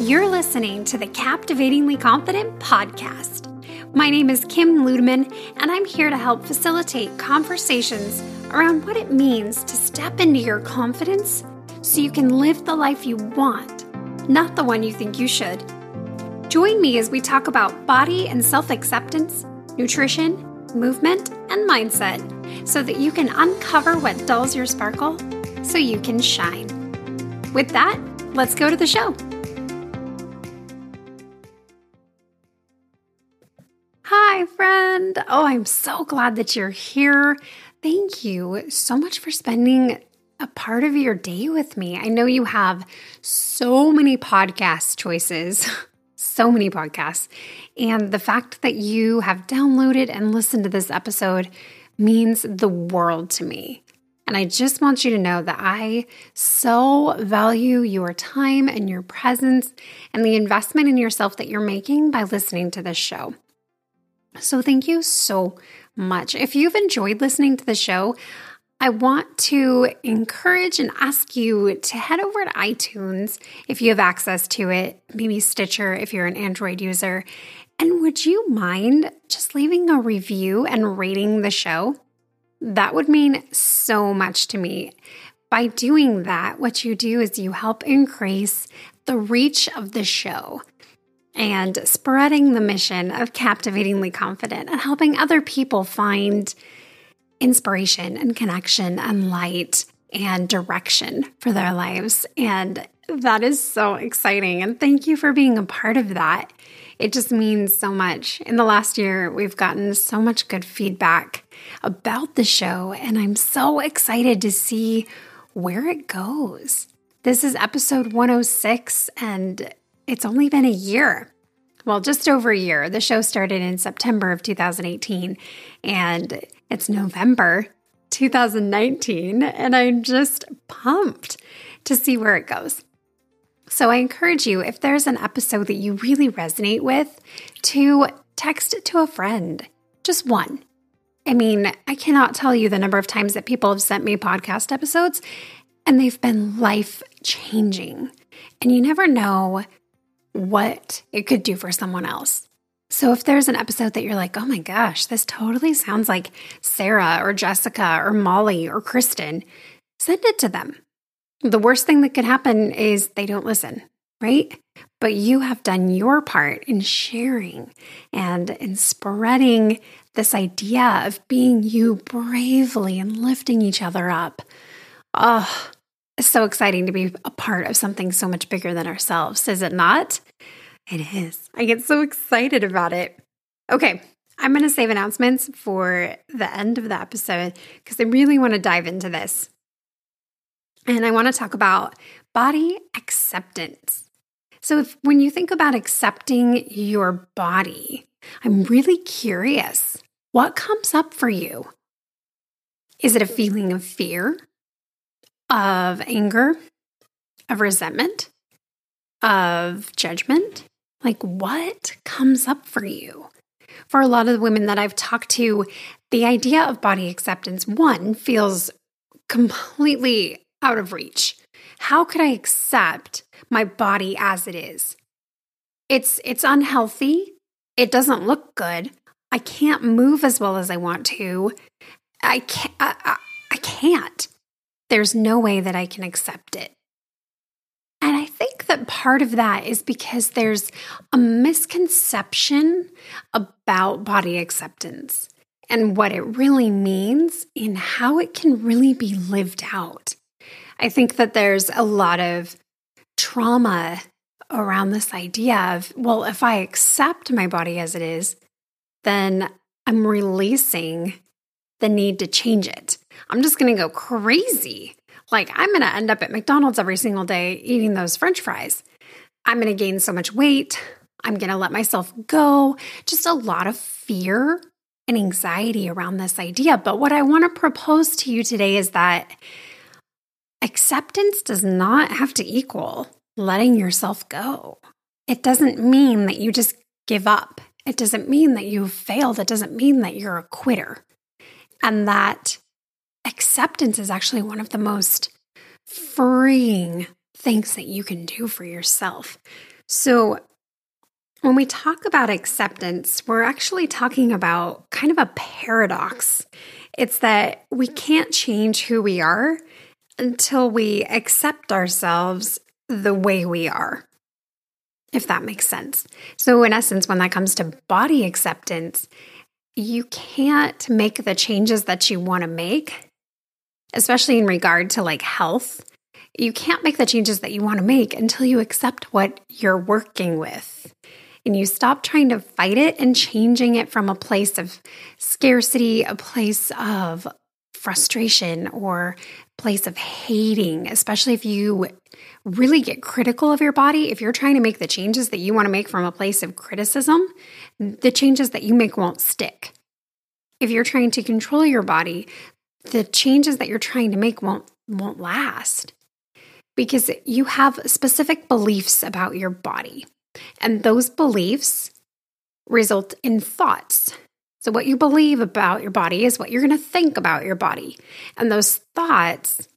You're listening to the Captivatingly Confident podcast. My name is Kim Ludeman, and I'm here to help facilitate conversations around what it means to step into your confidence so you can live the life you want, not the one you think you should. Join me as we talk about body and self acceptance, nutrition, movement, and mindset so that you can uncover what dulls your sparkle so you can shine. With that, let's go to the show. Friend. Oh, I'm so glad that you're here. Thank you so much for spending a part of your day with me. I know you have so many podcast choices, so many podcasts. And the fact that you have downloaded and listened to this episode means the world to me. And I just want you to know that I so value your time and your presence and the investment in yourself that you're making by listening to this show. So, thank you so much. If you've enjoyed listening to the show, I want to encourage and ask you to head over to iTunes if you have access to it, maybe Stitcher if you're an Android user. And would you mind just leaving a review and rating the show? That would mean so much to me. By doing that, what you do is you help increase the reach of the show and spreading the mission of captivatingly confident and helping other people find inspiration and connection and light and direction for their lives. And that is so exciting. And thank you for being a part of that. It just means so much. In the last year, we've gotten so much good feedback about the show, and I'm so excited to see where it goes. This is episode 106, and it's only been a year. Well, just over a year. The show started in September of 2018 and it's November 2019, and I'm just pumped to see where it goes. So I encourage you, if there's an episode that you really resonate with, to text it to a friend, just one. I mean, I cannot tell you the number of times that people have sent me podcast episodes and they've been life changing. And you never know what it could do for someone else. So if there's an episode that you're like, oh my gosh, this totally sounds like Sarah or Jessica or Molly or Kristen, send it to them. The worst thing that could happen is they don't listen, right? But you have done your part in sharing and in spreading this idea of being you bravely and lifting each other up. Oh, so exciting to be a part of something so much bigger than ourselves, is it not? It is. I get so excited about it. Okay, I'm going to save announcements for the end of the episode because I really want to dive into this. And I want to talk about body acceptance. So, if, when you think about accepting your body, I'm really curious what comes up for you? Is it a feeling of fear, of anger, of resentment, of judgment? Like, what comes up for you? For a lot of the women that I've talked to, the idea of body acceptance, one, feels completely out of reach. How could I accept my body as it is? It's it's unhealthy. It doesn't look good. I can't move as well as I want to. I can't. I, I, I can't. There's no way that I can accept it. And I think that part of that is because there's a misconception about body acceptance and what it really means and how it can really be lived out. I think that there's a lot of trauma around this idea of, well, if I accept my body as it is, then I'm releasing the need to change it. I'm just going to go crazy like, I'm going to end up at McDonald's every single day eating those french fries. I'm going to gain so much weight. I'm going to let myself go. Just a lot of fear and anxiety around this idea. But what I want to propose to you today is that acceptance does not have to equal letting yourself go. It doesn't mean that you just give up. It doesn't mean that you've failed. It doesn't mean that you're a quitter. And that acceptance is actually one of the most freeing things that you can do for yourself. So, when we talk about acceptance, we're actually talking about kind of a paradox. It's that we can't change who we are until we accept ourselves the way we are, if that makes sense. So, in essence, when that comes to body acceptance, you can't make the changes that you want to make, especially in regard to like health. You can't make the changes that you want to make until you accept what you're working with and you stop trying to fight it and changing it from a place of scarcity, a place of frustration or place of hating, especially if you really get critical of your body, if you're trying to make the changes that you want to make from a place of criticism, the changes that you make won't stick. If you're trying to control your body, the changes that you're trying to make won't won't last because you have specific beliefs about your body. And those beliefs result in thoughts. So, what you believe about your body is what you're going to think about your body. And those thoughts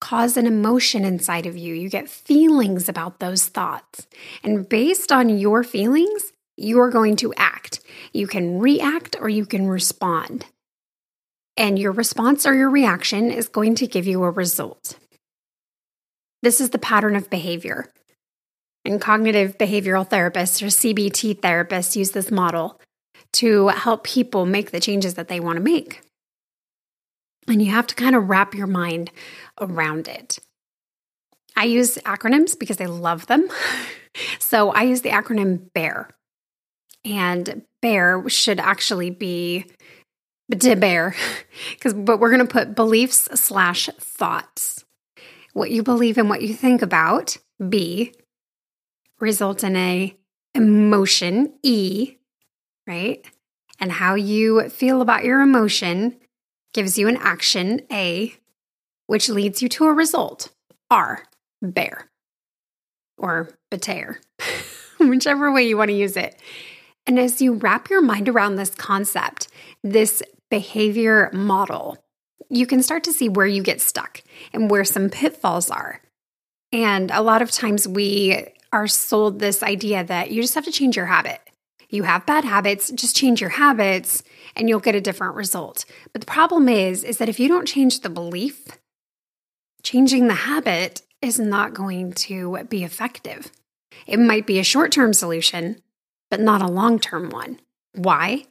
cause an emotion inside of you. You get feelings about those thoughts. And based on your feelings, you're going to act. You can react or you can respond. And your response or your reaction is going to give you a result. This is the pattern of behavior. And cognitive behavioral therapists or CBT therapists use this model to help people make the changes that they want to make. And you have to kind of wrap your mind around it. I use acronyms because I love them. so I use the acronym BEAR. And BEAR should actually be to bear because but we're going to put beliefs slash thoughts what you believe and what you think about b result in a emotion, E, right? And how you feel about your emotion gives you an action, A, which leads you to a result, R, bear, or beter, whichever way you want to use it. And as you wrap your mind around this concept, this behavior model, you can start to see where you get stuck and where some pitfalls are. And a lot of times we are sold this idea that you just have to change your habit. You have bad habits, just change your habits and you'll get a different result. But the problem is is that if you don't change the belief, changing the habit is not going to be effective. It might be a short-term solution, but not a long-term one. Why?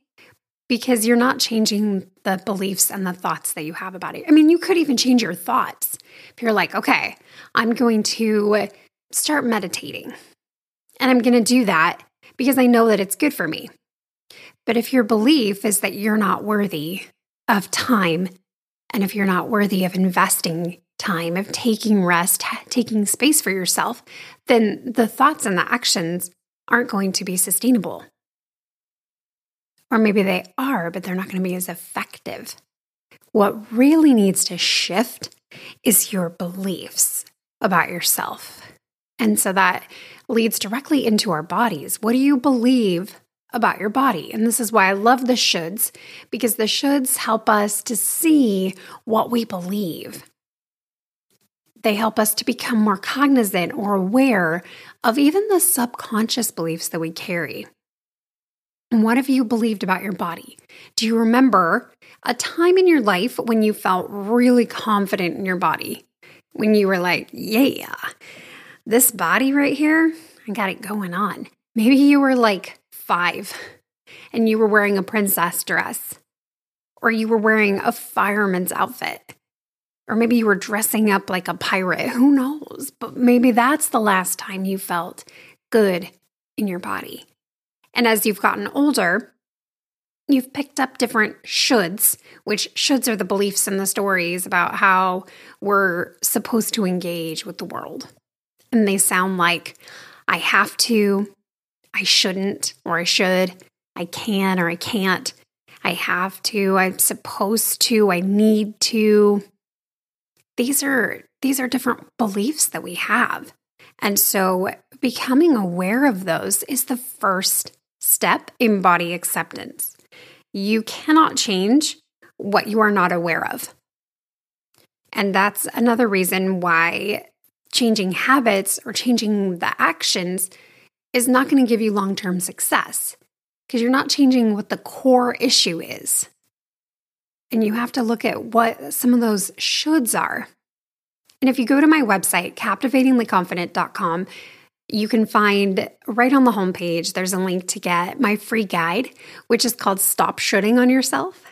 Because you're not changing the beliefs and the thoughts that you have about it. I mean, you could even change your thoughts. If you're like, okay, I'm going to start meditating. And I'm going to do that because I know that it's good for me. But if your belief is that you're not worthy of time, and if you're not worthy of investing time, of taking rest, taking space for yourself, then the thoughts and the actions aren't going to be sustainable. Or maybe they are, but they're not going to be as effective. What really needs to shift is your beliefs about yourself. And so that leads directly into our bodies. What do you believe about your body? And this is why I love the shoulds, because the shoulds help us to see what we believe. They help us to become more cognizant or aware of even the subconscious beliefs that we carry. What have you believed about your body? Do you remember a time in your life when you felt really confident in your body? When you were like, yeah, this body right here, I got it going on. Maybe you were like five and you were wearing a princess dress, or you were wearing a fireman's outfit, or maybe you were dressing up like a pirate. Who knows? But maybe that's the last time you felt good in your body. And as you've gotten older, you've picked up different shoulds, which shoulds are the beliefs and the stories about how we're supposed to engage with the world and they sound like I have to, I shouldn't, or I should, I can or I can't, I have to, I'm supposed to, I need to. These are these are different beliefs that we have. And so becoming aware of those is the first step in body acceptance. You cannot change what you are not aware of. And that's another reason why changing habits or changing the actions is not going to give you long term success because you're not changing what the core issue is. And you have to look at what some of those shoulds are. And if you go to my website, captivatinglyconfident.com, you can find right on the homepage, there's a link to get my free guide, which is called Stop Shoulding on Yourself.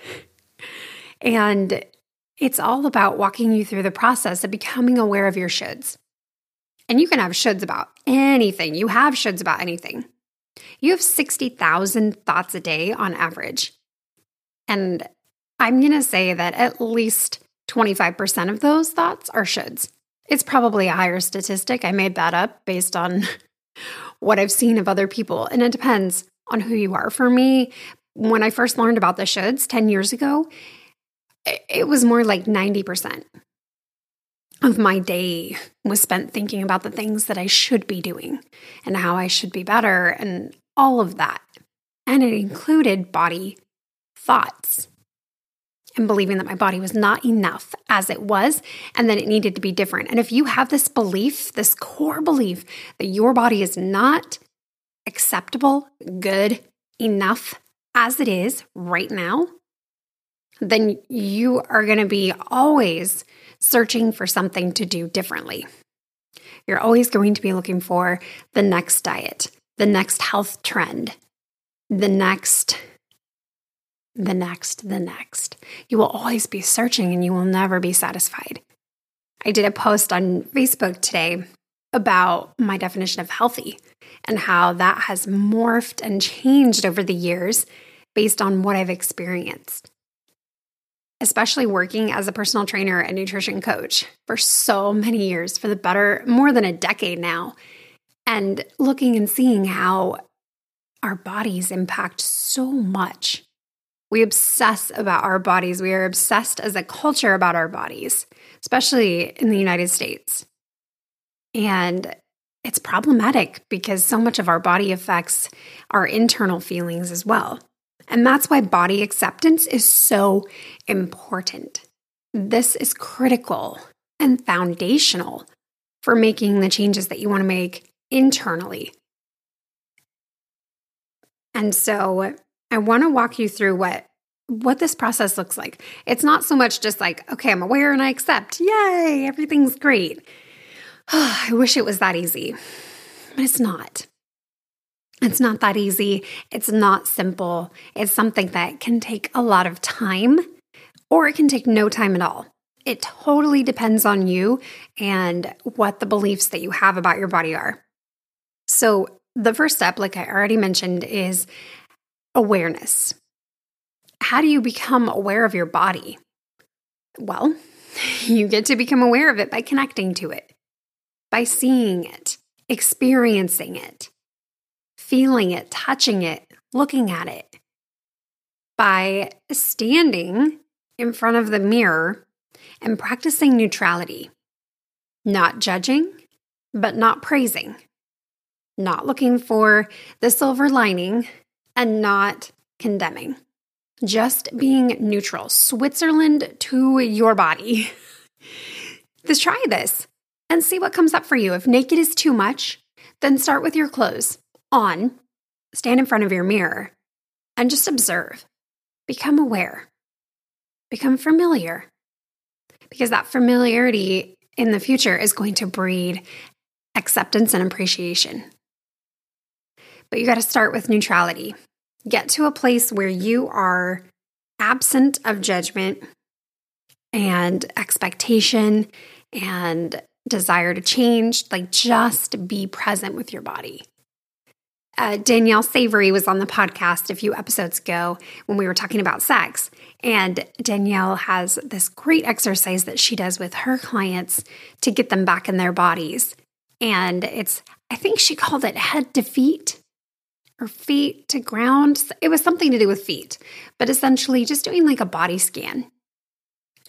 And it's all about walking you through the process of becoming aware of your shoulds. And you can have shoulds about anything. You have shoulds about anything. You have 60,000 thoughts a day on average. And I'm going to say that at least 25% of those thoughts are shoulds. It's probably a higher statistic. I made that up based on what I've seen of other people. And it depends on who you are. For me, when I first learned about the shoulds 10 years ago, it was more like 90% of my day was spent thinking about the things that I should be doing and how I should be better and all of that. And it included body thoughts and believing that my body was not enough as it was and that it needed to be different. And if you have this belief, this core belief that your body is not acceptable, good, enough as it is right now, then you are going to be always searching for something to do differently. You're always going to be looking for the next diet, the next health trend, the next, the next, the next. You will always be searching and you will never be satisfied. I did a post on Facebook today about my definition of healthy and how that has morphed and changed over the years based on what I've experienced especially working as a personal trainer and nutrition coach for so many years, for the better, more than a decade now, and looking and seeing how our bodies impact so much. We obsess about our bodies. We are obsessed as a culture about our bodies, especially in the United States. And it's problematic because so much of our body affects our internal feelings as well. And that's why body acceptance is so important. This is critical and foundational for making the changes that you want to make internally. And so I want to walk you through what what this process looks like. It's not so much just like, okay, I'm aware and I accept. Yay, everything's great. I wish it was that easy. But it's not. It's not that easy. It's not simple. It's something that can take a lot of time or it can take no time at all. It totally depends on you and what the beliefs that you have about your body are. So, the first step, like I already mentioned, is awareness. How do you become aware of your body? Well, you get to become aware of it by connecting to it, by seeing it, experiencing it feeling it, touching it, looking at it. By standing in front of the mirror and practicing neutrality, not judging, but not praising, not looking for the silver lining, and not condemning. Just being neutral. Switzerland to your body. Just try this and see what comes up for you. If naked is too much, then start with your clothes on, stand in front of your mirror, and just observe. Become aware. Become familiar. Because that familiarity in the future is going to breed acceptance and appreciation. But you got to start with neutrality. Get to a place where you are absent of judgment and expectation and desire to change. Like, just be present with your body uh, Danielle Savory was on the podcast a few episodes ago when we were talking about sex. And Danielle has this great exercise that she does with her clients to get them back in their bodies. And it's, I think she called it head to feet or feet to ground. It was something to do with feet, but essentially just doing like a body scan.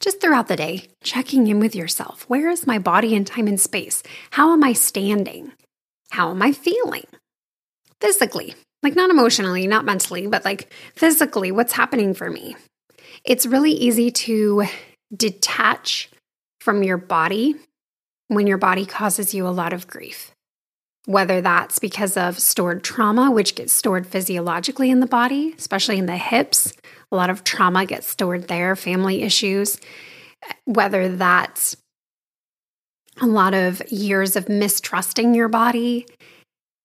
Just throughout the day, checking in with yourself. Where is my body in time and space? How am I standing? How am I feeling? physically, like not emotionally, not mentally, but like physically, what's happening for me. It's really easy to detach from your body when your body causes you a lot of grief. Whether that's because of stored trauma, which gets stored physiologically in the body, especially in the hips, a lot of trauma gets stored there, family issues, whether that's a lot of years of mistrusting your body,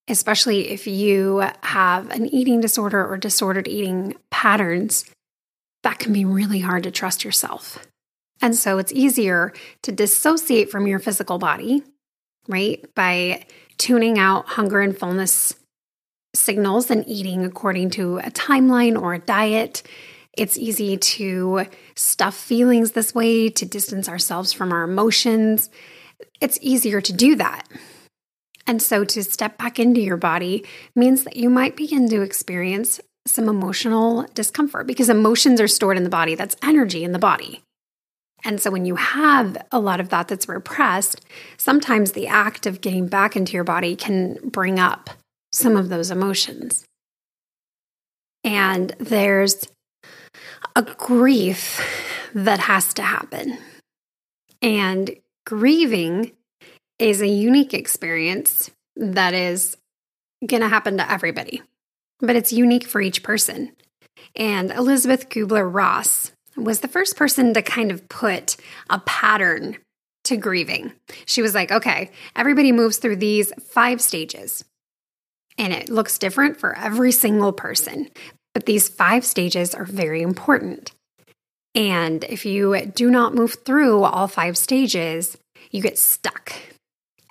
especially if you have an eating disorder or disordered eating patterns, that can be really hard to trust yourself. And so it's easier to dissociate from your physical body, right? By tuning out hunger and fullness signals and eating according to a timeline or a diet. It's easy to stuff feelings this way, to distance ourselves from our emotions. It's easier to do that. And so to step back into your body means that you might begin to experience some emotional discomfort because emotions are stored in the body. That's energy in the body. And so when you have a lot of that that's repressed, sometimes the act of getting back into your body can bring up some of those emotions. And there's a grief that has to happen. And grieving is a unique experience that is going to happen to everybody, but it's unique for each person. And Elisabeth Kübler-Ross was the first person to kind of put a pattern to grieving. She was like, okay, everybody moves through these five stages, and it looks different for every single person. But these five stages are very important. And if you do not move through all five stages, you get stuck.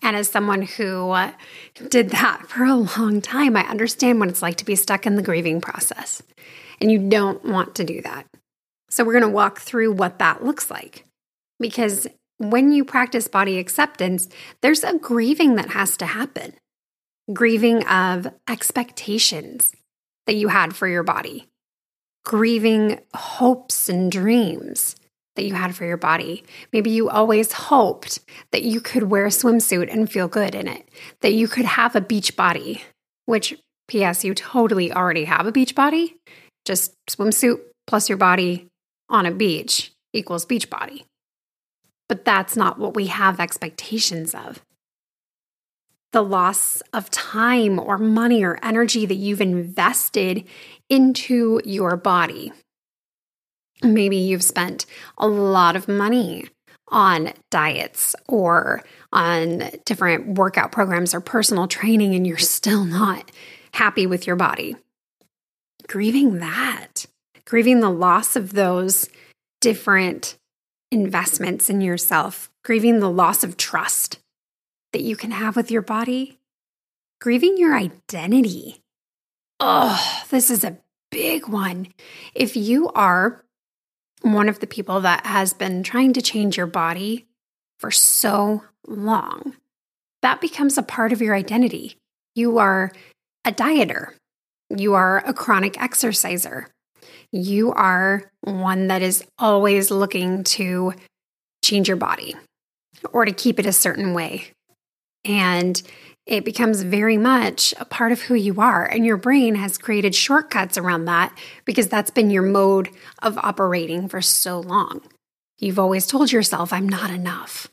And as someone who did that for a long time, I understand what it's like to be stuck in the grieving process. And you don't want to do that. So, we're going to walk through what that looks like. Because when you practice body acceptance, there's a grieving that has to happen grieving of expectations that you had for your body, grieving hopes and dreams that you had for your body. Maybe you always hoped that you could wear a swimsuit and feel good in it, that you could have a beach body, which, P.S., you totally already have a beach body. Just swimsuit plus your body on a beach equals beach body. But that's not what we have expectations of. The loss of time or money or energy that you've invested into your body Maybe you've spent a lot of money on diets or on different workout programs or personal training, and you're still not happy with your body. Grieving that, grieving the loss of those different investments in yourself, grieving the loss of trust that you can have with your body, grieving your identity. Oh, this is a big one. If you are one of the people that has been trying to change your body for so long, that becomes a part of your identity. You are a dieter, you are a chronic exerciser, you are one that is always looking to change your body or to keep it a certain way. And it becomes very much a part of who you are. And your brain has created shortcuts around that because that's been your mode of operating for so long. You've always told yourself, I'm not enough.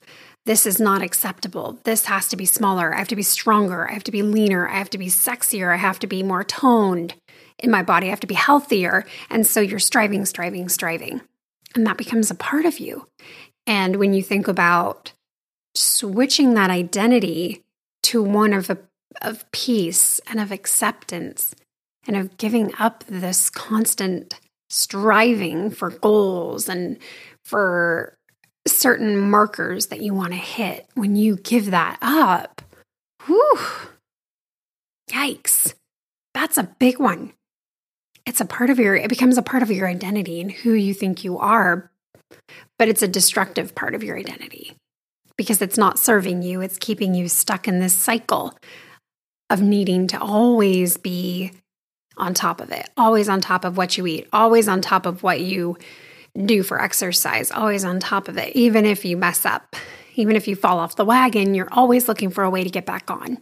This is not acceptable. This has to be smaller. I have to be stronger. I have to be leaner. I have to be sexier. I have to be more toned in my body. I have to be healthier. And so you're striving, striving, striving. And that becomes a part of you. And when you think about switching that identity to one of, a, of peace and of acceptance and of giving up this constant striving for goals and for certain markers that you want to hit. When you give that up, whew, yikes, that's a big one. It's a part of your, it becomes a part of your identity and who you think you are, but it's a destructive part of your identity because it's not serving you. It's keeping you stuck in this cycle of needing to always be on top of it, always on top of what you eat, always on top of what you do for exercise, always on top of it. Even if you mess up, even if you fall off the wagon, you're always looking for a way to get back on.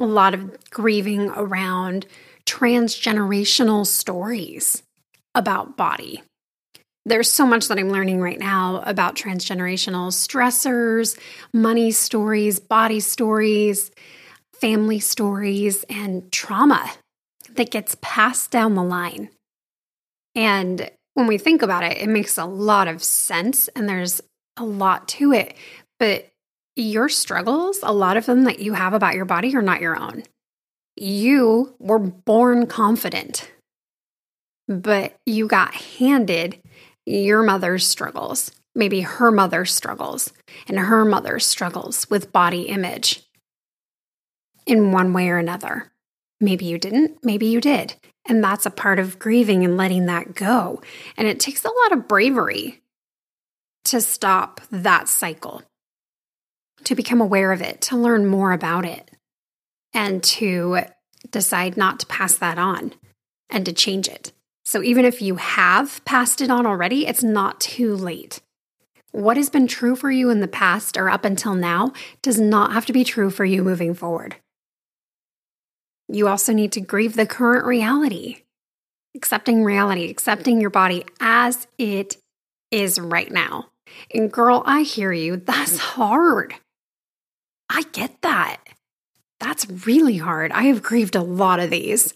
A lot of grieving around transgenerational stories about body there's so much that I'm learning right now about transgenerational stressors, money stories, body stories, family stories, and trauma that gets passed down the line. And when we think about it, it makes a lot of sense and there's a lot to it. But your struggles, a lot of them that you have about your body, are not your own. You were born confident, but you got handed your mother's struggles, maybe her mother's struggles, and her mother's struggles with body image in one way or another. Maybe you didn't, maybe you did. And that's a part of grieving and letting that go. And it takes a lot of bravery to stop that cycle, to become aware of it, to learn more about it, and to decide not to pass that on and to change it. So even if you have passed it on already, it's not too late. What has been true for you in the past or up until now does not have to be true for you moving forward. You also need to grieve the current reality, accepting reality, accepting your body as it is right now. And girl, I hear you. That's hard. I get that. That's really hard. I have grieved a lot of these.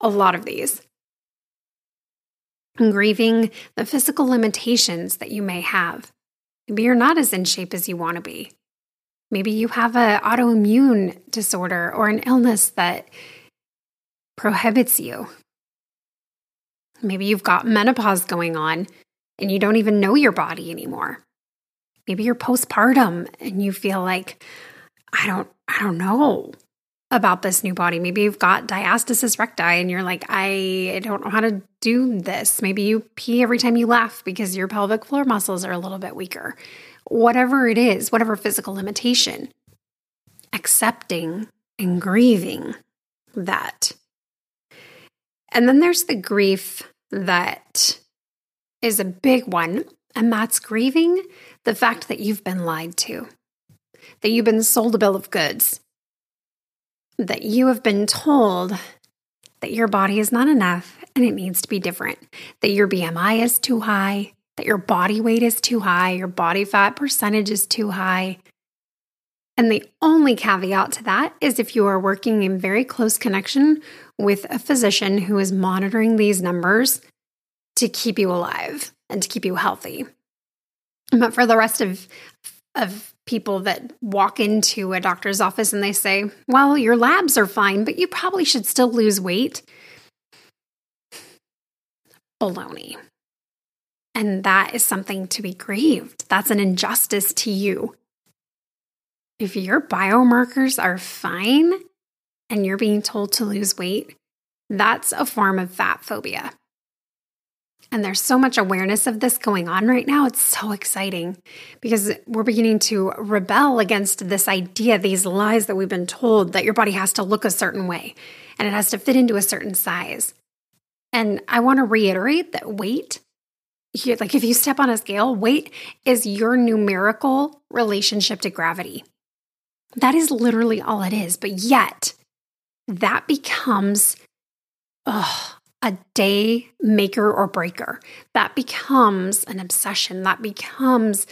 A lot of these. And grieving the physical limitations that you may have. Maybe you're not as in shape as you want to be. Maybe you have an autoimmune disorder or an illness that prohibits you. Maybe you've got menopause going on and you don't even know your body anymore. Maybe you're postpartum and you feel like I don't I don't know about this new body. Maybe you've got diastasis recti and you're like I don't know how to do this. Maybe you pee every time you laugh because your pelvic floor muscles are a little bit weaker whatever it is, whatever physical limitation, accepting and grieving that. And then there's the grief that is a big one, and that's grieving the fact that you've been lied to, that you've been sold a bill of goods, that you have been told that your body is not enough and it needs to be different, that your BMI is too high, that your body weight is too high, your body fat percentage is too high. And the only caveat to that is if you are working in very close connection with a physician who is monitoring these numbers to keep you alive and to keep you healthy. But for the rest of, of people that walk into a doctor's office and they say, well, your labs are fine, but you probably should still lose weight. Baloney. And that is something to be grieved. That's an injustice to you. If your biomarkers are fine and you're being told to lose weight, that's a form of fat phobia. And there's so much awareness of this going on right now. It's so exciting because we're beginning to rebel against this idea, these lies that we've been told that your body has to look a certain way and it has to fit into a certain size. And I want to reiterate that weight like if you step on a scale, weight is your numerical relationship to gravity. That is literally all it is. But yet, that becomes a day maker or breaker. That becomes an obsession. That becomes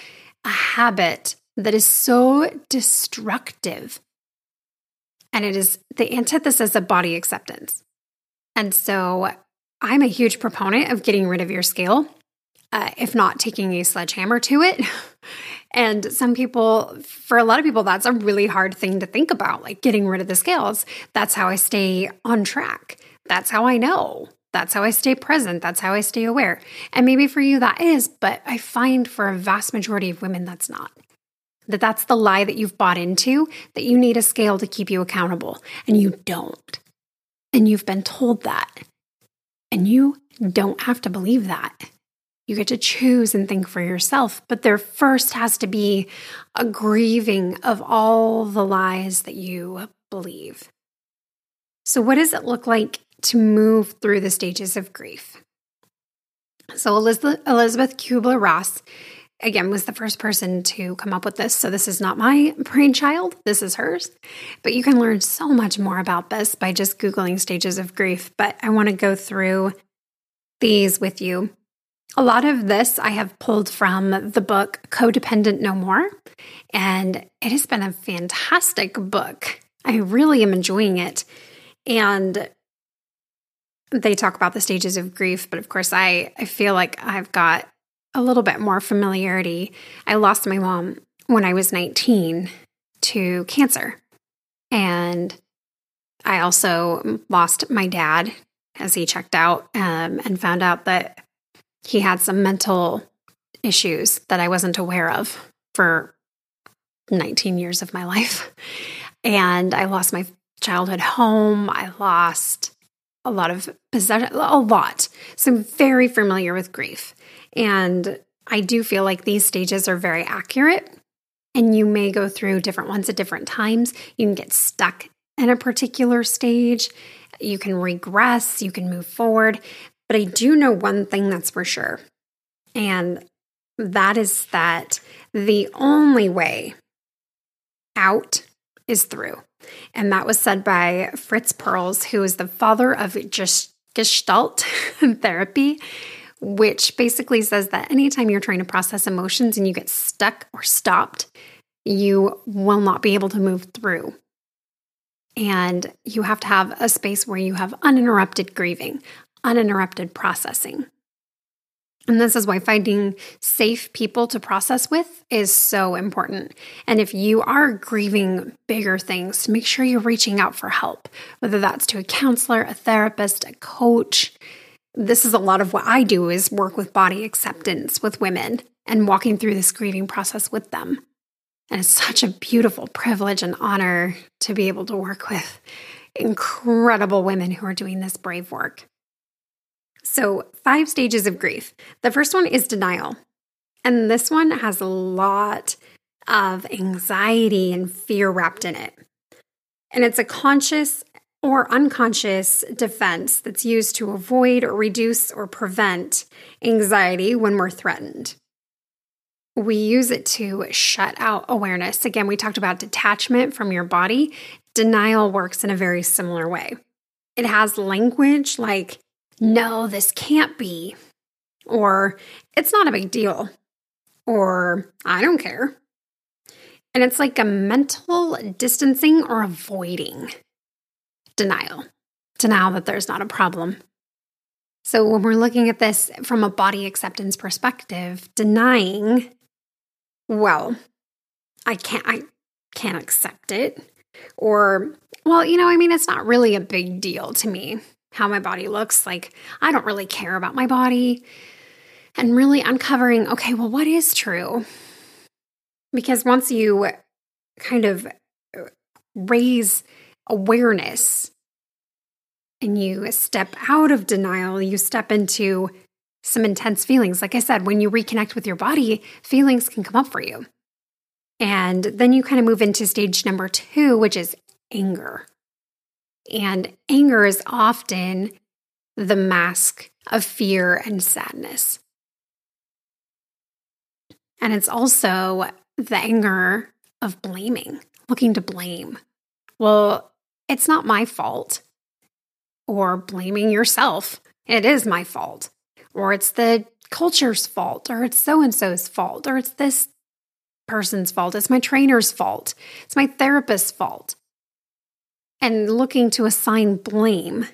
a habit that is so destructive. And it is the antithesis of body acceptance. And so I'm a huge proponent of getting rid of your scale uh, if not taking a sledgehammer to it. and some people, for a lot of people, that's a really hard thing to think about, like getting rid of the scales. That's how I stay on track. That's how I know. That's how I stay present. That's how I stay aware. And maybe for you that is, but I find for a vast majority of women that's not. That that's the lie that you've bought into, that you need a scale to keep you accountable, and you don't. And you've been told that. And you don't have to believe that. You get to choose and think for yourself, but there first has to be a grieving of all the lies that you believe. So, what does it look like to move through the stages of grief? So, Elisabeth, Kubler Ross, again, was the first person to come up with this. So, this is not my brainchild, this is hers. But you can learn so much more about this by just Googling stages of grief. But I want to go through these with you a lot of this I have pulled from the book Codependent No More, and it has been a fantastic book. I really am enjoying it. And they talk about the stages of grief, but of course, I, I feel like I've got a little bit more familiarity. I lost my mom when I was 19 to cancer. And I also lost my dad as he checked out um, and found out that he had some mental issues that I wasn't aware of for 19 years of my life. And I lost my childhood home. I lost a lot of possession, a lot. So I'm very familiar with grief. And I do feel like these stages are very accurate. And you may go through different ones at different times. You can get stuck in a particular stage. You can regress, you can move forward. But I do know one thing that's for sure. And that is that the only way out is through. And that was said by Fritz Perls, who is the father of Gestalt therapy, which basically says that anytime you're trying to process emotions and you get stuck or stopped, you will not be able to move through. And you have to have a space where you have uninterrupted grieving, uninterrupted processing. And this is why finding safe people to process with is so important. And if you are grieving bigger things, make sure you're reaching out for help, whether that's to a counselor, a therapist, a coach. This is a lot of what I do is work with body acceptance with women and walking through this grieving process with them. And it's such a beautiful privilege and honor to be able to work with incredible women who are doing this brave work. So, five stages of grief. The first one is denial. And this one has a lot of anxiety and fear wrapped in it. And it's a conscious or unconscious defense that's used to avoid or reduce or prevent anxiety when we're threatened. We use it to shut out awareness. Again, we talked about detachment from your body. Denial works in a very similar way. It has language like no, this can't be, or it's not a big deal, or I don't care. And it's like a mental distancing or avoiding denial, denial that there's not a problem. So when we're looking at this from a body acceptance perspective, denying, well, I can't I can't accept it or well, you know, I mean it's not really a big deal to me how my body looks. Like, I don't really care about my body. And really uncovering, okay, well, what is true? Because once you kind of uh, raise awareness and you step out of denial, you step into some intense feelings. Like I said, when you reconnect with your body, feelings can come up for you. And then you kind of move into stage number two, which is anger. And anger is often the mask of fear and sadness. And it's also the anger of blaming, looking to blame. Well, it's not my fault. Or blaming yourself. It is my fault. Or it's the culture's fault. Or it's so and so's fault. Or it's this person's fault. It's my trainer's fault. It's my therapist's fault and looking to assign blame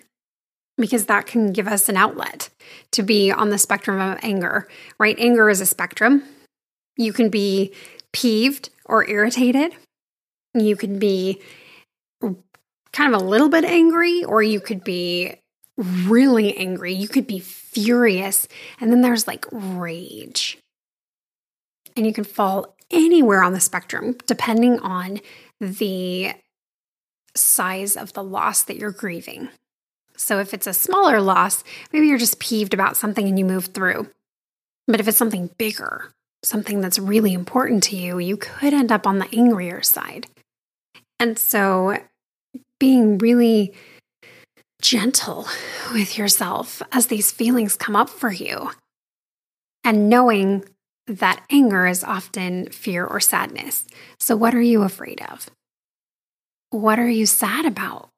because that can give us an outlet to be on the spectrum of anger, right? Anger is a spectrum. You can be peeved or irritated. You can be kind of a little bit angry, or you could be really angry. You could be furious. And then there's like rage. And you can fall anywhere on the spectrum depending on the size of the loss that you're grieving. So if it's a smaller loss, maybe you're just peeved about something and you move through. But if it's something bigger, something that's really important to you, you could end up on the angrier side. And so being really gentle with yourself as these feelings come up for you and knowing that anger is often fear or sadness. So, what are you afraid of? What are you sad about?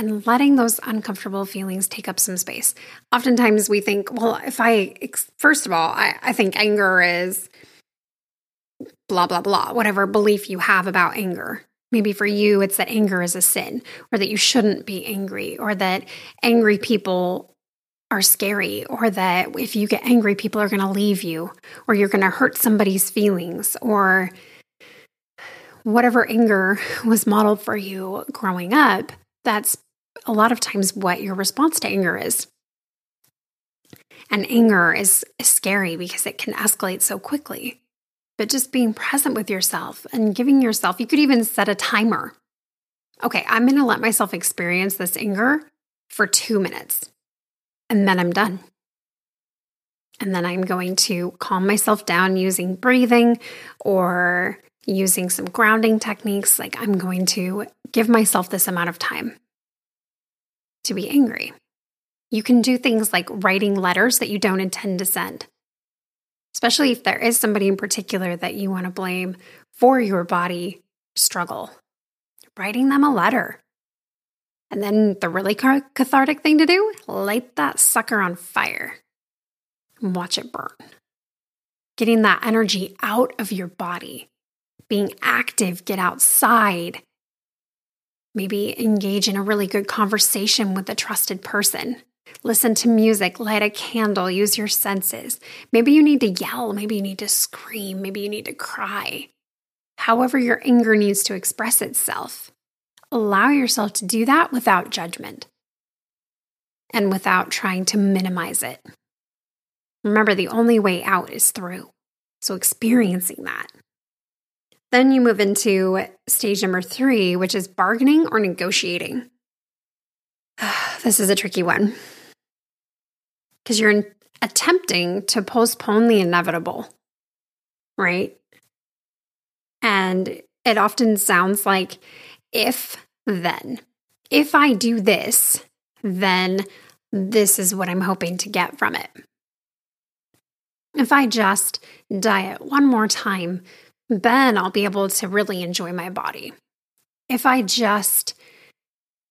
and letting those uncomfortable feelings take up some space. Oftentimes we think, well, if I, first of all, I, I think anger is blah, blah, blah, whatever belief you have about anger. Maybe for you, it's that anger is a sin, or that you shouldn't be angry, or that angry people are scary, or that if you get angry, people are going to leave you, or you're going to hurt somebody's feelings, or whatever anger was modeled for you growing up. That's a lot of times what your response to anger is. And anger is, scary because it can escalate so quickly. But just being present with yourself and giving yourself, you could even set a timer. Okay, I'm going to let myself experience this anger for two minutes, and then I'm done. And then I'm going to calm myself down using breathing or using some grounding techniques. Like I'm going to give myself this amount of time to be angry. You can do things like writing letters that you don't intend to send, especially if there is somebody in particular that you want to blame for your body struggle. Writing them a letter. And then the really cathartic thing to do light that sucker on fire and watch it burn. Getting that energy out of your body, being active, get outside, Maybe engage in a really good conversation with a trusted person. Listen to music, light a candle, use your senses. Maybe you need to yell, maybe you need to scream, maybe you need to cry. However, your anger needs to express itself. Allow yourself to do that without judgment and without trying to minimize it. Remember, the only way out is through. So, experiencing that. Then you move into stage number three, which is bargaining or negotiating. this is a tricky one because you're attempting to postpone the inevitable, right? And it often sounds like if then, if I do this, then this is what I'm hoping to get from it. If I just diet one more time, then I'll be able to really enjoy my body. If I just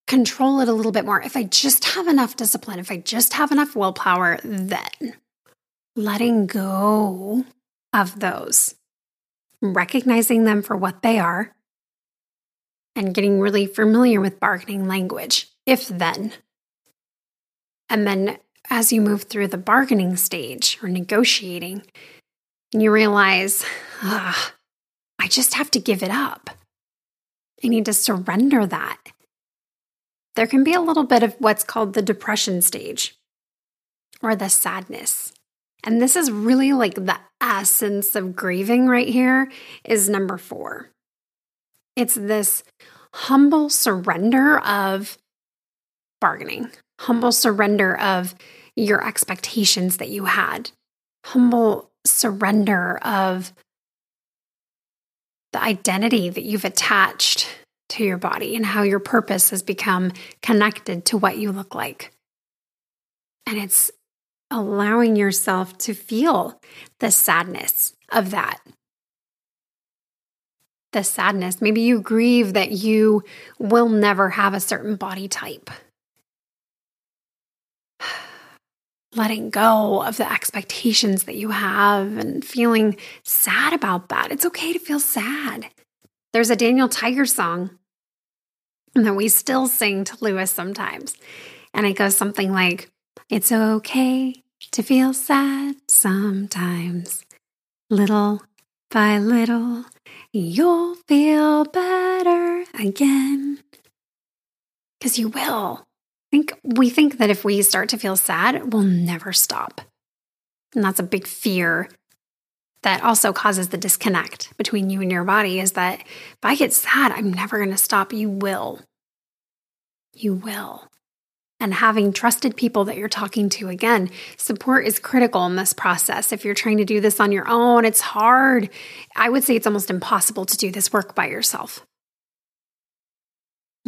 control it a little bit more, if I just have enough discipline, if I just have enough willpower, then letting go of those, recognizing them for what they are, and getting really familiar with bargaining language, if then. And then as you move through the bargaining stage or negotiating, and you realize, ah, I just have to give it up. I need to surrender that. There can be a little bit of what's called the depression stage or the sadness. And this is really like the essence of grieving right here is number four. It's this humble surrender of bargaining, humble surrender of your expectations that you had, humble surrender of the identity that you've attached to your body and how your purpose has become connected to what you look like. And it's allowing yourself to feel the sadness of that. The sadness. Maybe you grieve that you will never have a certain body type. Letting go of the expectations that you have and feeling sad about that. It's okay to feel sad. There's a Daniel Tiger song that we still sing to Lewis sometimes. And it goes something like, It's okay to feel sad sometimes. Little by little, you'll feel better again. Because you will think we think that if we start to feel sad, we'll never stop. And that's a big fear that also causes the disconnect between you and your body is that if I get sad, I'm never going to stop. You will. You will. And having trusted people that you're talking to again, support is critical in this process. If you're trying to do this on your own, it's hard. I would say it's almost impossible to do this work by yourself.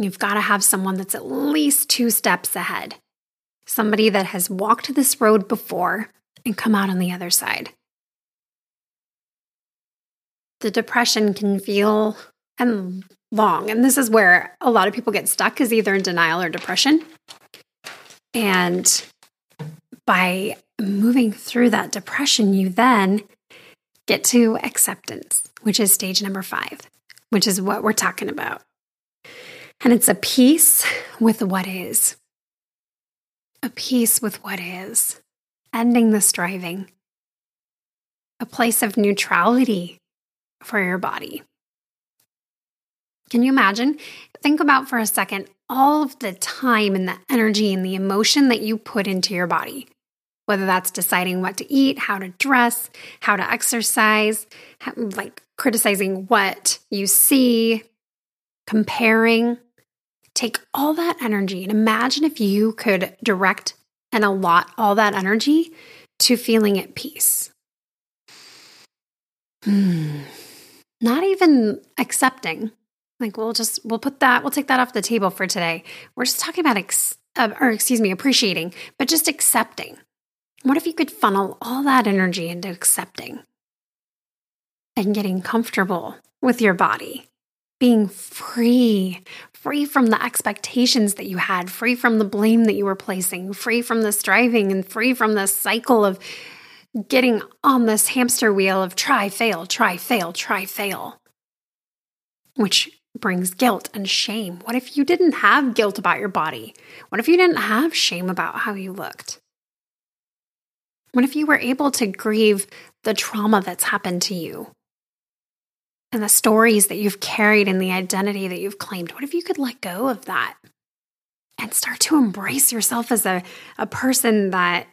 You've got to have someone that's at least two steps ahead, somebody that has walked this road before and come out on the other side. The depression can feel, and long. And this is where a lot of people get stuck is either in denial or depression. And by moving through that depression, you then get to acceptance, which is stage number five, which is what we're talking about. And it's a peace with what is, a peace with what is, ending the striving, a place of neutrality for your body. Can you imagine? Think about for a second all of the time and the energy and the emotion that you put into your body, whether that's deciding what to eat, how to dress, how to exercise, like criticizing what you see, comparing. Take all that energy and imagine if you could direct and allot all that energy to feeling at peace. Hmm. Not even accepting. Like we'll just we'll put that we'll take that off the table for today. We're just talking about ex, uh, or excuse me, appreciating, but just accepting. What if you could funnel all that energy into accepting and getting comfortable with your body, being free, free from the expectations that you had, free from the blame that you were placing, free from the striving, and free from the cycle of getting on this hamster wheel of try, fail, try, fail, try, fail, which brings guilt and shame. What if you didn't have guilt about your body? What if you didn't have shame about how you looked? What if you were able to grieve the trauma that's happened to you and the stories that you've carried and the identity that you've claimed? What if you could let go of that and start to embrace yourself as a, a person that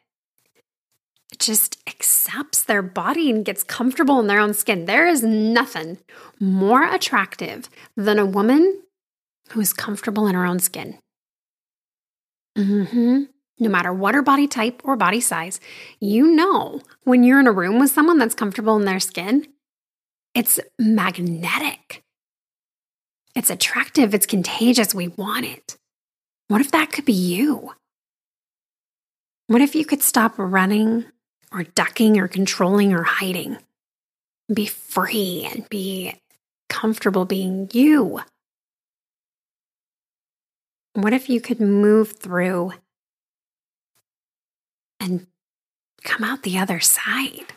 just accepts their body and gets comfortable in their own skin. There is nothing more attractive than a woman who is comfortable in her own skin. Mm-hmm. No matter what her body type or body size, you know when you're in a room with someone that's comfortable in their skin, it's magnetic. It's attractive, it's contagious, we want it. What if that could be you? What if you could stop running or ducking or controlling or hiding. Be free and be comfortable being you. What if you could move through and come out the other side?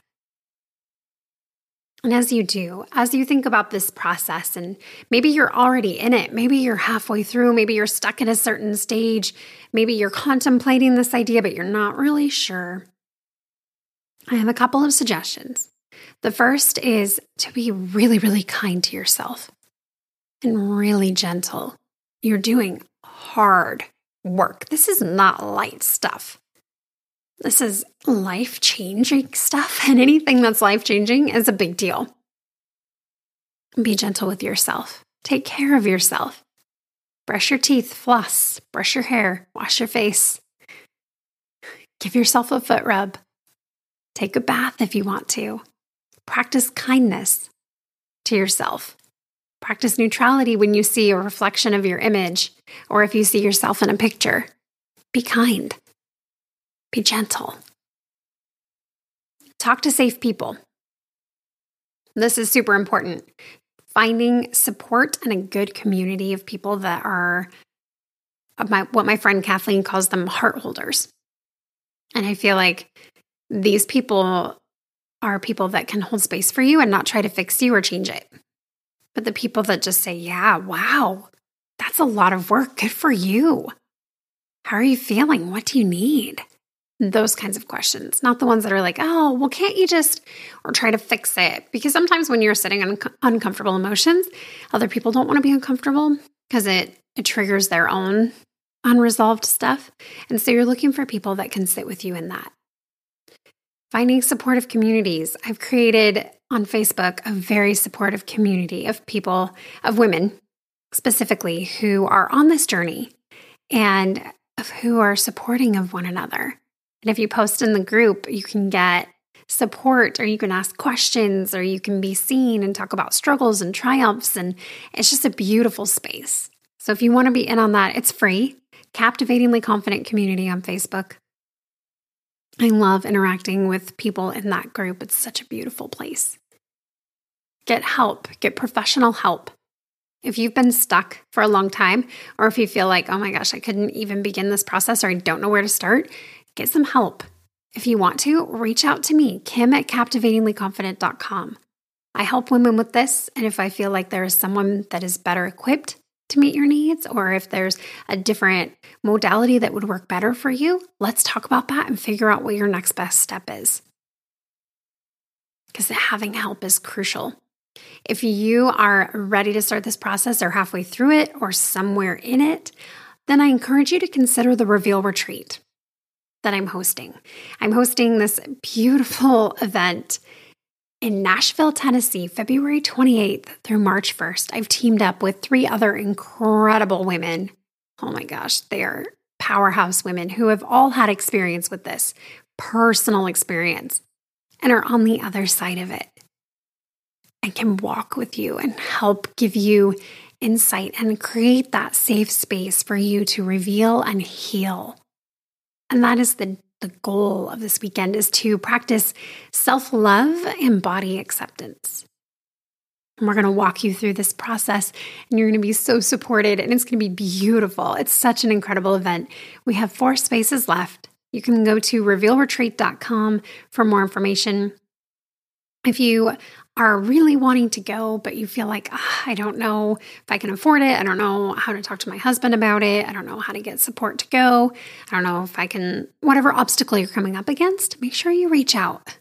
And as you do, as you think about this process, and maybe you're already in it, maybe you're halfway through, maybe you're stuck at a certain stage, maybe you're contemplating this idea, but you're not really sure. I have a couple of suggestions. The first is to be really, really kind to yourself and really gentle. You're doing hard work. This is not light stuff. This is life changing stuff, and anything that's life changing is a big deal. Be gentle with yourself. Take care of yourself. Brush your teeth, floss, brush your hair, wash your face. Give yourself a foot rub. Take a bath if you want to. Practice kindness to yourself. Practice neutrality when you see a reflection of your image or if you see yourself in a picture. Be kind. Be gentle. Talk to safe people. This is super important. Finding support and a good community of people that are my, what my friend Kathleen calls them heart holders. And I feel like these people are people that can hold space for you and not try to fix you or change it. But the people that just say, yeah, wow, that's a lot of work. Good for you. How are you feeling? What do you need? Those kinds of questions, not the ones that are like, oh, well, can't you just, or try to fix it? Because sometimes when you're sitting on uncomfortable emotions, other people don't want to be uncomfortable because it, it triggers their own unresolved stuff. And so you're looking for people that can sit with you in that. Finding supportive communities. I've created on Facebook a very supportive community of people, of women specifically, who are on this journey and who are supporting of one another. And if you post in the group, you can get support or you can ask questions or you can be seen and talk about struggles and triumphs. And it's just a beautiful space. So if you want to be in on that, it's free. Captivatingly Confident Community on Facebook. I love interacting with people in that group. It's such a beautiful place. Get help, get professional help. If you've been stuck for a long time, or if you feel like, oh my gosh, I couldn't even begin this process or I don't know where to start, get some help. If you want to, reach out to me, Kim at captivatinglyconfident.com. I help women with this, and if I feel like there is someone that is better equipped to meet your needs, or if there's a different modality that would work better for you, let's talk about that and figure out what your next best step is. Because having help is crucial. If you are ready to start this process or halfway through it or somewhere in it, then I encourage you to consider the Reveal Retreat that I'm hosting. I'm hosting this beautiful event in Nashville, Tennessee, February 28th through March 1st. I've teamed up with three other incredible women. Oh my gosh, they are powerhouse women who have all had experience with this personal experience and are on the other side of it and can walk with you and help give you insight and create that safe space for you to reveal and heal. And that is the, the goal of this weekend is to practice self-love and body acceptance. And we're going to walk you through this process and you're going to be so supported and it's going to be beautiful. It's such an incredible event. We have four spaces left. You can go to revealretreat.com for more information. If you are really wanting to go, but you feel like, oh, I don't know if I can afford it. I don't know how to talk to my husband about it. I don't know how to get support to go. I don't know if I can, whatever obstacle you're coming up against, make sure you reach out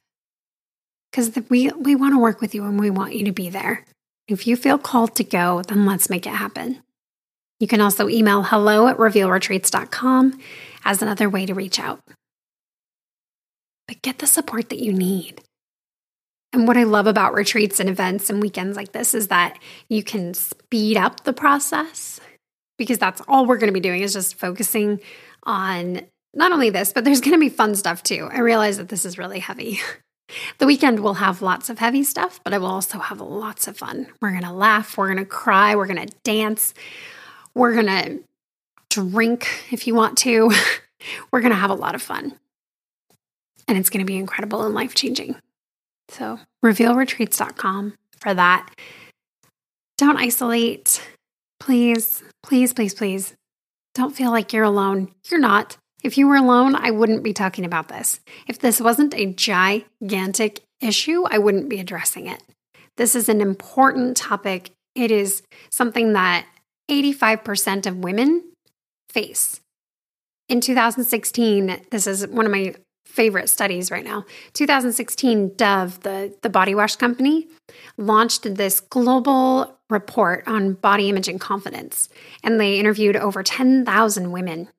because we, we want to work with you and we want you to be there. If you feel called to go, then let's make it happen. You can also email hello at revealretreats.com as another way to reach out. But get the support that you need. And what I love about retreats and events and weekends like this is that you can speed up the process because that's all we're going to be doing is just focusing on not only this, but there's going to be fun stuff too. I realize that this is really heavy. The weekend will have lots of heavy stuff, but I will also have lots of fun. We're going to laugh, we're going to cry, we're going to dance, we're going to drink if you want to. we're going to have a lot of fun. And it's going to be incredible and life changing. So, revealretreats.com for that. Don't isolate. Please, please, please, please. Don't feel like you're alone. You're not. If you were alone, I wouldn't be talking about this. If this wasn't a gigantic issue, I wouldn't be addressing it. This is an important topic. It is something that 85% of women face. In 2016, this is one of my favorite studies right now. 2016, Dove, the, the body wash company, launched this global report on body image and confidence. And they interviewed over 10,000 women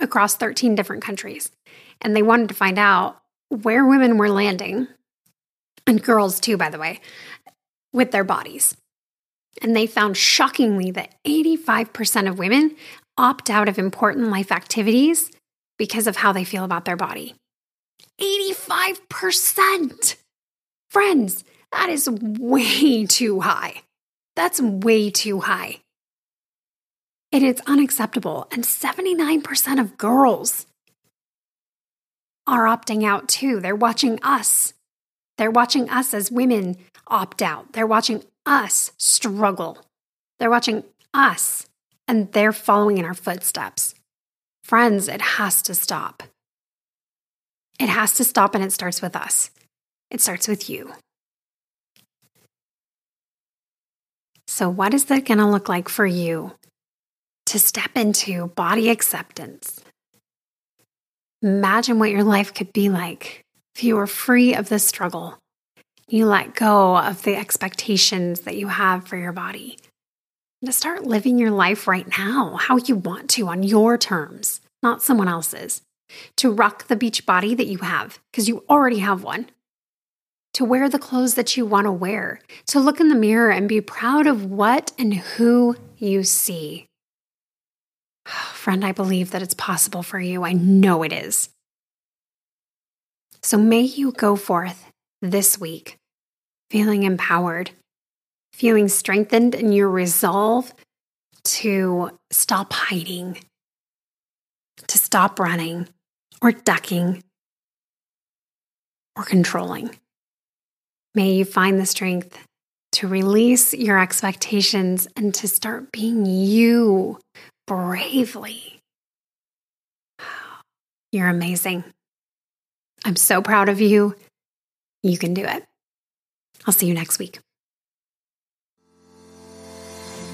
across 13 different countries. And they wanted to find out where women were landing, and girls too, by the way, with their bodies. And they found shockingly that 85% of women opt out of important life activities because of how they feel about their body. 85%. Friends, that is way too high. That's way too high. And it's unacceptable. And 79% of girls are opting out too. They're watching us. They're watching us as women opt out. They're watching us struggle. They're watching us and they're following in our footsteps. Friends, it has to stop. It has to stop and it starts with us. It starts with you. So, what is that going to look like for you to step into body acceptance? Imagine what your life could be like if you were free of the struggle. You let go of the expectations that you have for your body. And to start living your life right now, how you want to, on your terms, not someone else's to rock the beach body that you have, because you already have one, to wear the clothes that you want to wear, to look in the mirror and be proud of what and who you see. Friend, I believe that it's possible for you. I know it is. So may you go forth this week feeling empowered, feeling strengthened in your resolve to stop hiding, to stop running, or ducking or controlling. May you find the strength to release your expectations and to start being you bravely. You're amazing. I'm so proud of you. You can do it. I'll see you next week.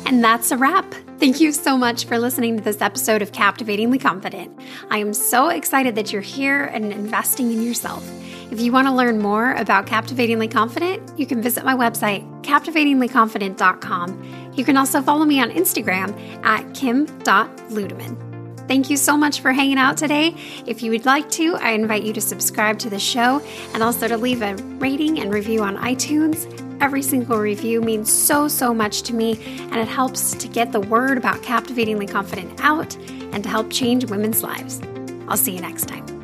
And that's a wrap. Thank you so much for listening to this episode of Captivatingly Confident. I am so excited that you're here and investing in yourself. If you want to learn more about Captivatingly Confident, you can visit my website, captivatinglyconfident.com. You can also follow me on Instagram at kim.ludeman. Thank you so much for hanging out today. If you would like to, I invite you to subscribe to the show and also to leave a rating and review on iTunes. Every single review means so, so much to me, and it helps to get the word about Captivatingly Confident out and to help change women's lives. I'll see you next time.